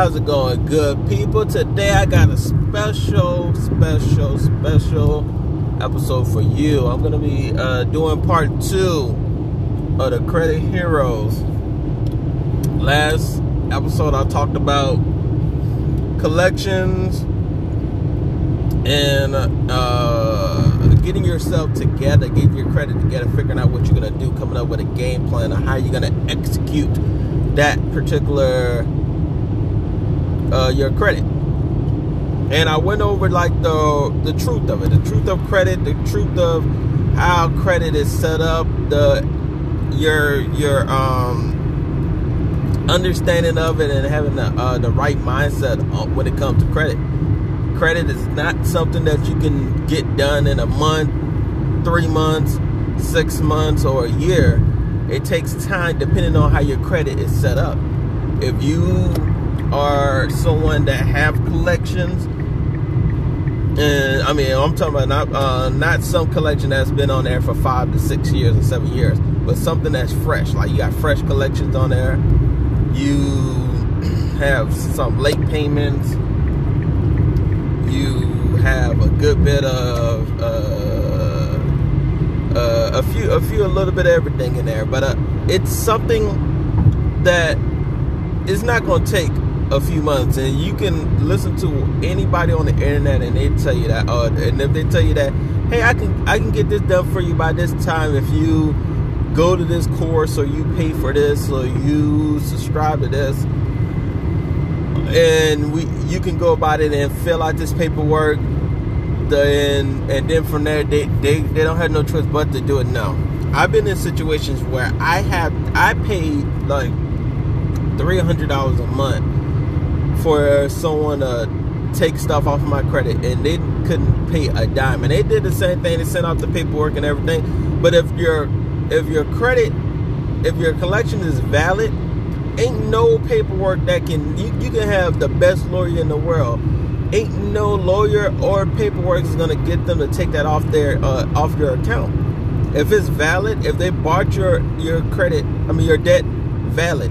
How's it going, good people? Today I got a special, special, special episode for you. I'm going to be uh, doing part two of the Credit Heroes. Last episode I talked about collections and uh, getting yourself together, getting your credit together, figuring out what you're going to do, coming up with a game plan on how you're going to execute that particular uh, your credit. And I went over like the the truth of it, the truth of credit, the truth of how credit is set up, the your your um understanding of it and having the uh, the right mindset when it comes to credit. Credit is not something that you can get done in a month, three months, six months, or a year. It takes time depending on how your credit is set up. If you are someone that have collections and I mean I'm talking about not uh, not some collection that's been on there for five to six years or seven years, but something that's fresh. Like you got fresh collections on there. You have some late payments. You have a good bit of uh, uh, a few a few a little bit of everything in there, but uh, it's something that is not going to take a few months and you can listen to anybody on the internet and they tell you that uh, and if they tell you that hey i can i can get this done for you by this time if you go to this course or you pay for this or you subscribe to this and we you can go about it and fill out this paperwork then and then from there they, they they don't have no choice but to do it now i've been in situations where i have i paid like $300 a month for someone to take stuff off of my credit and they couldn't pay a dime. And they did the same thing. They sent out the paperwork and everything. But if your if your credit if your collection is valid ain't no paperwork that can you, you can have the best lawyer in the world. Ain't no lawyer or paperwork is gonna get them to take that off their uh, off your account. If it's valid if they bought your your credit i mean your debt valid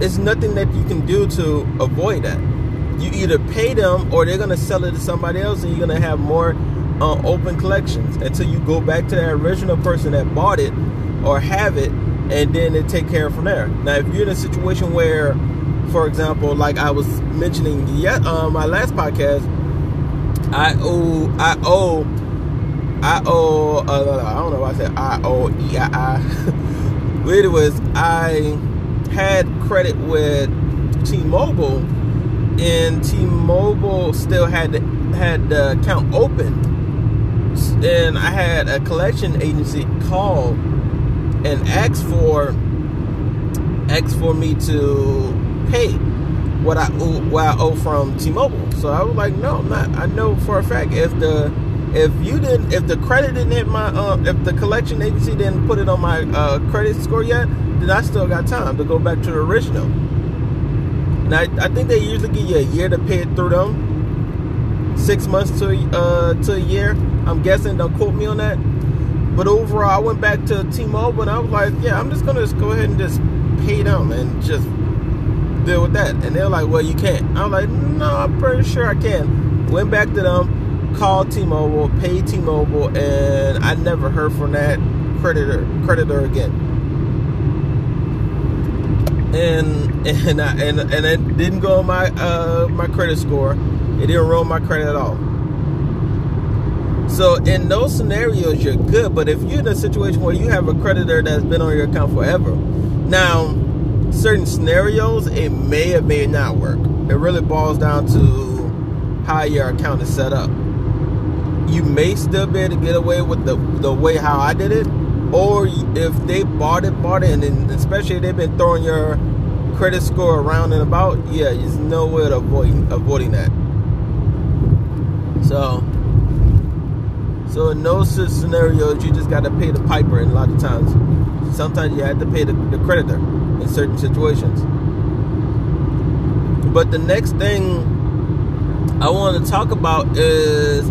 it's nothing that you can do to avoid that. You either pay them or they're gonna sell it to somebody else, and you're gonna have more uh, open collections until you go back to that original person that bought it or have it, and then they take care from there. Now, if you're in a situation where, for example, like I was mentioning yet uh, my last podcast, I owe I owe I owe uh, I don't know why I said I owe E I I. it was I had credit with T-Mobile, and T-Mobile still had had the account open, and I had a collection agency call and ask for ask for me to pay what I owe, what I owe from T-Mobile. So I was like, no, I'm not. I know for a fact if the if you didn't if the credit didn't hit my uh, if the collection agency didn't put it on my uh, credit score yet then i still got time to go back to the original. And I, I think they usually give you a year to pay it through them. Six months to uh to a year. I'm guessing don't quote me on that. But overall i went back to t-mobile and i was like yeah i'm just gonna just go ahead and just pay them and just deal with that. And they're like well you can't. I'm like no i'm pretty sure i can. Went back to them called T-Mobile, paid T-Mobile, and I never heard from that creditor creditor again. And and I, and and it didn't go on my uh, my credit score. It didn't roll my credit at all. So in those scenarios, you're good. But if you're in a situation where you have a creditor that's been on your account forever, now certain scenarios it may or may not work. It really boils down to how your account is set up you may still be able to get away with the the way how I did it, or if they bought it, bought it, and then especially if they've been throwing your credit score around and about, yeah, there's no way to avoid avoiding that. So, so in those scenarios, you just got to pay the piper. And a lot of times, sometimes you have to pay the, the creditor in certain situations. But the next thing I want to talk about is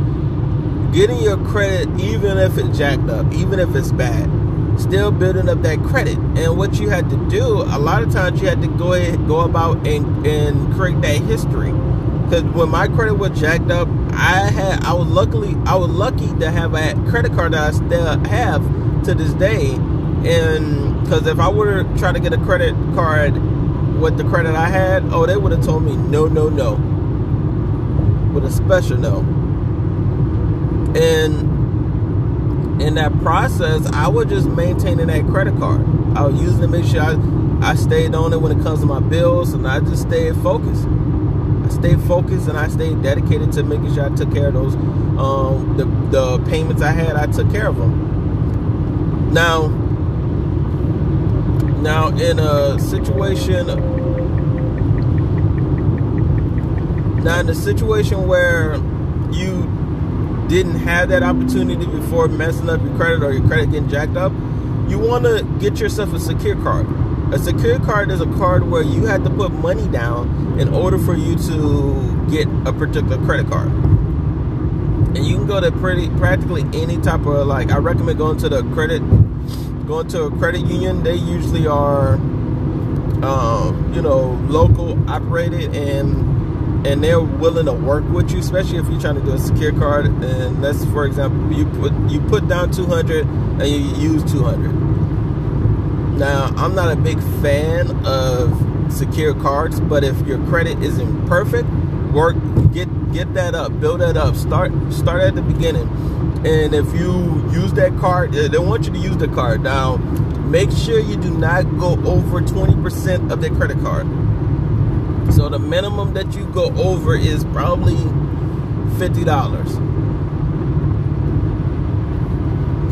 getting your credit, even if it's jacked up, even if it's bad. still building up that credit. And what you had to do, a lot of times you had to go ahead, go about and, and create that history. Because when my credit was jacked up, I had I was luckily I was lucky to have a credit card that I still have to this day. And because if I were to try to get a credit card with the credit I had, oh, they would have told me no, no, no, with a special no. And in that process, I was just maintaining that credit card. I was using to make sure I, I stayed on it when it comes to my bills, and I just stayed focused. I stayed focused and I stayed dedicated to making sure I took care of those um, the the payments I had. I took care of them. Now, now in a situation, now in a situation where you didn't have that opportunity before messing up your credit or your credit getting jacked up, you want to get yourself a secure card. A secure card is a card where you had to put money down in order for you to get a particular credit card. And you can go to pretty practically any type of like I recommend going to the credit going to a credit union. They usually are um, you know, local operated and and they're willing to work with you, especially if you're trying to do a secure card. And that's, for example, you put you put down 200 and you use 200. Now, I'm not a big fan of secure cards, but if your credit isn't perfect, work get get that up, build that up. Start start at the beginning. And if you use that card, they want you to use the card. Now, make sure you do not go over 20% of their credit card so the minimum that you go over is probably fifty dollars.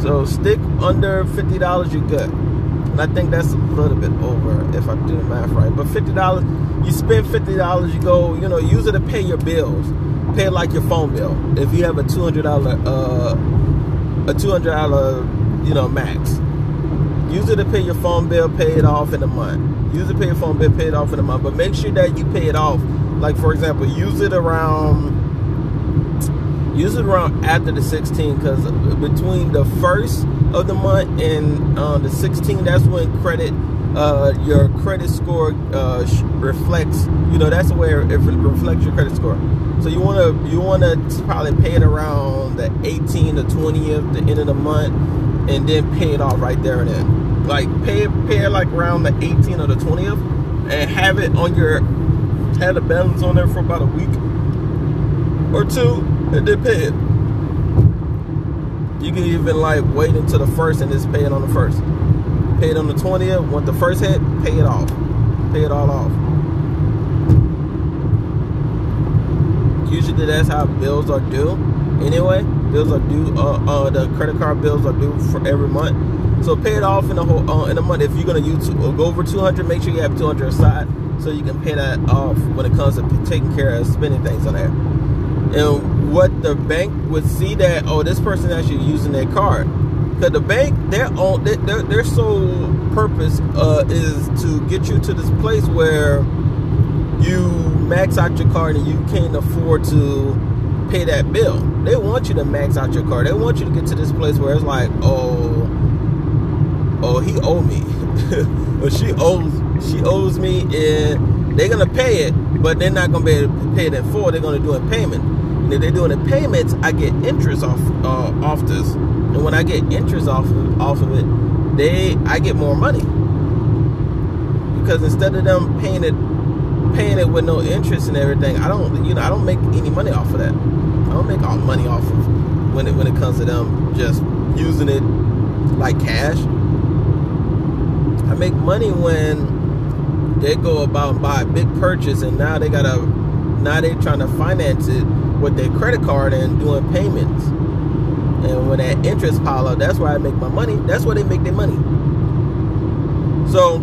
So stick under fifty dollars, you're good. And I think that's a little bit over if I do the math right. But fifty dollars, you spend fifty dollars, you go, you know, use it to pay your bills. Pay it like your phone bill. If you have a two hundred dollar, uh, a two hundred dollar, you know, max Use it to pay your phone bill, pay it off in a month. Use it to pay your phone bill, pay it off in a month. But make sure that you pay it off. Like for example, use it around use it around after the 16 because between the first of the month and uh, the 16 that's when credit uh, your credit score uh, reflects you know that's the way it reflects your credit score so you want to you want to probably pay it around the 18 to 20th the end of the month and then pay it off right there and then. Like pay it, pay it like around the 18th or the 20th, and have it on your have the balance on there for about a week or two, and then pay it. You can even like wait until the first and just pay it on the first. Pay it on the 20th. Want the first hit, pay it off. Pay it all off. Usually that's how bills are due. Anyway, bills are due. Uh, uh, the credit card bills are due for every month. So pay it off in a whole uh, in a month. If you're gonna use uh, go over 200, make sure you have 200 aside so you can pay that off when it comes to taking care of spending things on there. And what the bank would see that oh this person actually using their card because the bank their own their, their sole purpose uh, is to get you to this place where you max out your card and you can't afford to pay that bill. They want you to max out your car. They want you to get to this place where it's like, oh, oh, he owe me, or she owes, she owes me, and they're gonna pay it, but they're not gonna be able to pay it in full. They're gonna do a payment, and if they're doing the payments, I get interest off uh, off this, and when I get interest off of, off of it, they I get more money because instead of them paying it paying it with no interest and everything, I don't, you know, I don't make any money off of that. I don't make all money off of when it when it comes to them just using it like cash. I make money when they go about and buy a big purchase and now they gotta now they trying to finance it with their credit card and doing payments. And when that interest pile up, that's where I make my money. That's where they make their money. So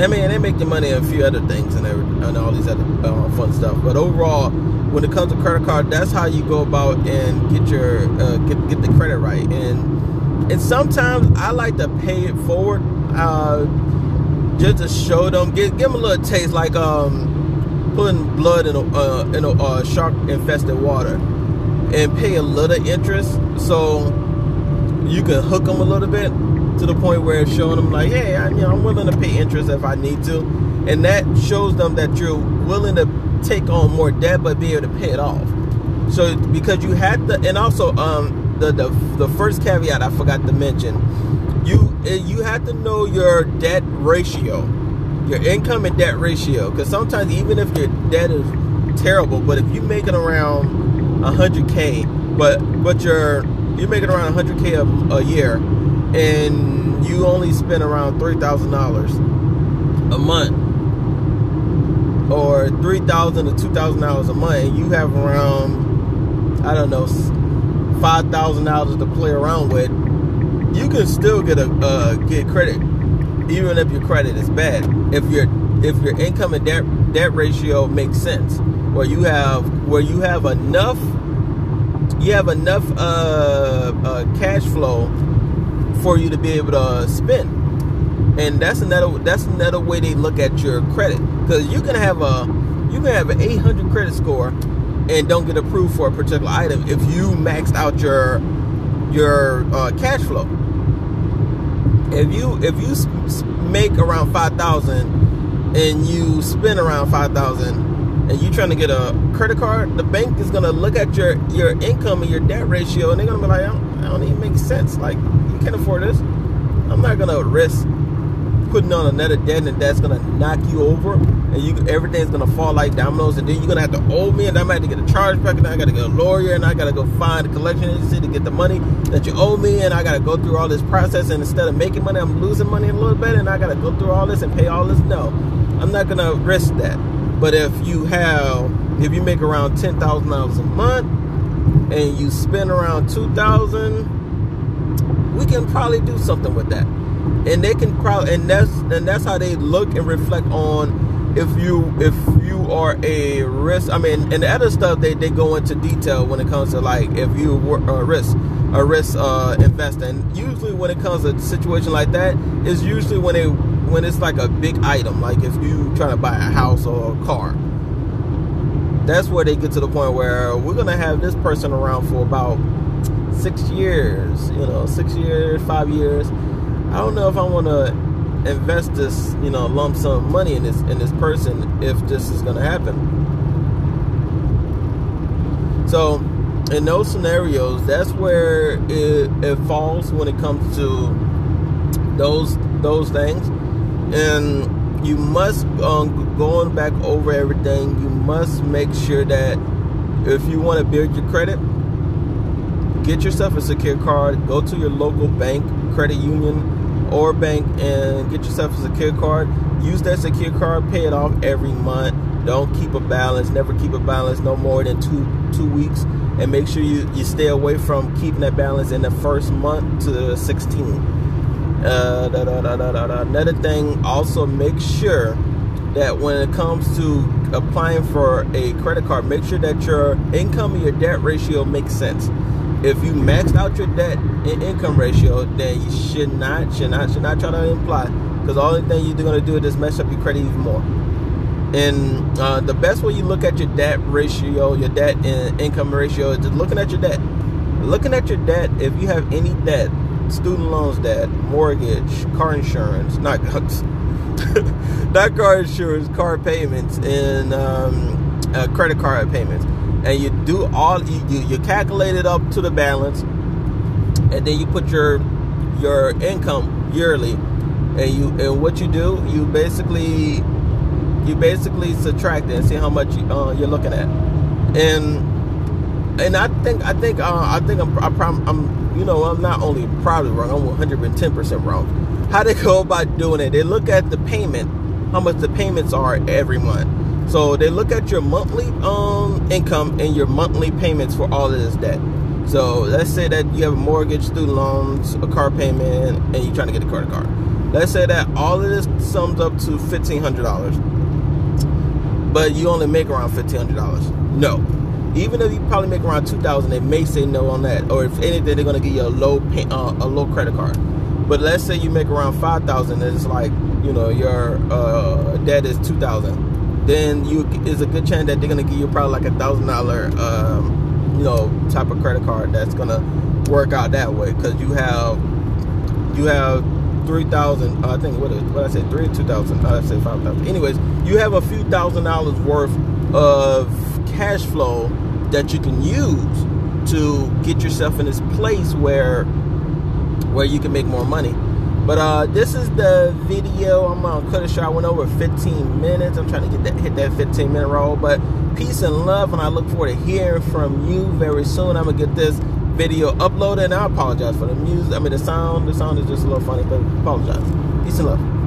I mean, they make the money in a few other things and, and all these other uh, fun stuff. But overall, when it comes to credit card, that's how you go about and get your uh, get get the credit right. And and sometimes I like to pay it forward, uh, just to show them, give give them a little taste, like um, putting blood in a uh, in a uh, shark infested water, and pay a little interest. So you can hook them a little bit to the point where it's showing them like, hey, I, you know, I'm willing to pay interest if I need to, and that shows them that you're willing to take on more debt but be able to pay it off. So because you had the, and also um the the, the first caveat I forgot to mention, you eh, you have to know your debt ratio, your income and debt ratio, because sometimes even if your debt is terrible, but if you make it around 100k, but but you're you're making around 100k a, a year, and you only spend around three thousand dollars a month, or three thousand to two thousand dollars a month, and you have around I don't know five thousand dollars to play around with, you can still get a uh, get credit, even if your credit is bad. If your if your income and debt debt ratio makes sense, where you have where you have enough you have enough uh, uh, cash flow for you to be able to spend. And that's another that's another way they look at your credit. Because you can have a you can have an 800 credit score and don't get approved for a particular item if you maxed out your your uh, cash flow. If you if you make around 5000 and you spend around 5000 and you're trying to get a credit card, the bank is gonna look at your your income and your debt ratio, and they're gonna be like, I don't, I don't even make sense. Like, can't afford this. I'm not gonna risk putting on another debt, and that's gonna knock you over, and you everything's gonna fall like dominoes, and then you're gonna have to owe me, and I might have to get a charge back, and I gotta get a lawyer, and I gotta go find a collection agency to get the money that you owe me, and I gotta go through all this process, and instead of making money, I'm losing money a little bit, and I gotta go through all this and pay all this. No, I'm not gonna risk that. But if you have, if you make around ten thousand dollars a month and you spend around two thousand, we can probably do something with that. And they can probably, and that's and that's how they look and reflect on if you if you are a risk. I mean, and the other stuff they, they go into detail when it comes to like if you were a risk a risk uh, investor. And usually when it comes to a situation like that, is usually when they when it's like a big item, like if you trying to buy a house or a car. That's where they get to the point where we're gonna have this person around for about six years, you know, six years, five years. I don't know if I want to invest this, you know, lump sum money in this in this person if this is gonna happen. So, in those scenarios, that's where it, it falls when it comes to those those things and you must um, going back over everything you must make sure that if you want to build your credit get yourself a secure card go to your local bank credit union or bank and get yourself a secure card. Use that secure card pay it off every month. Don't keep a balance never keep a balance no more than two two weeks. And make sure you, you stay away from keeping that balance in the first month to 16 uh, da, da, da, Another thing, also make sure that when it comes to applying for a credit card, make sure that your income and your debt ratio makes sense. If you maxed out your debt and income ratio, then you should not, should not, should not try to imply, because the only thing you're going to do is just mess up your credit even more. And uh, the best way you look at your debt ratio, your debt and income ratio, is just looking at your debt. Looking at your debt, if you have any debt, student loans debt, mortgage, car insurance, not not car insurance, car payments, and um, uh, credit card payments, and you do all you, you calculate it up to the balance, and then you put your your income yearly, and you and what you do, you basically you basically subtract it and see how much you, uh, you're looking at, and and I think I think uh, I think I'm, I am you know I'm not only probably wrong I'm 110 percent wrong. How they go about doing it? They look at the payment, how much the payments are every month. So they look at your monthly um, income and your monthly payments for all of this debt. So let's say that you have a mortgage, student loans, a car payment, and you're trying to get a credit card. Let's say that all of this sums up to fifteen hundred dollars, but you only make around fifteen hundred dollars. No, even if you probably make around two thousand, they may say no on that. Or if anything, they're gonna give you a low pay, uh, a low credit card. But let's say you make around five thousand, and it's like you know your uh, debt is two thousand. Then you is a good chance that they're gonna give you probably like a thousand dollar, um, you know, type of credit card that's gonna work out that way because you have you have three thousand. Uh, I think what what I say three two thousand. I say five thousand. Anyways, you have a few thousand dollars worth of cash flow that you can use to get yourself in this place where where you can make more money. But uh, this is the video. I'm gonna cut it short. I went over 15 minutes. I'm trying to get that hit that 15 minute roll. But peace and love, and I look forward to hearing from you very soon. I'm gonna get this video uploaded, and I apologize for the music. I mean the sound. The sound is just a little funny, but apologize. Peace and love.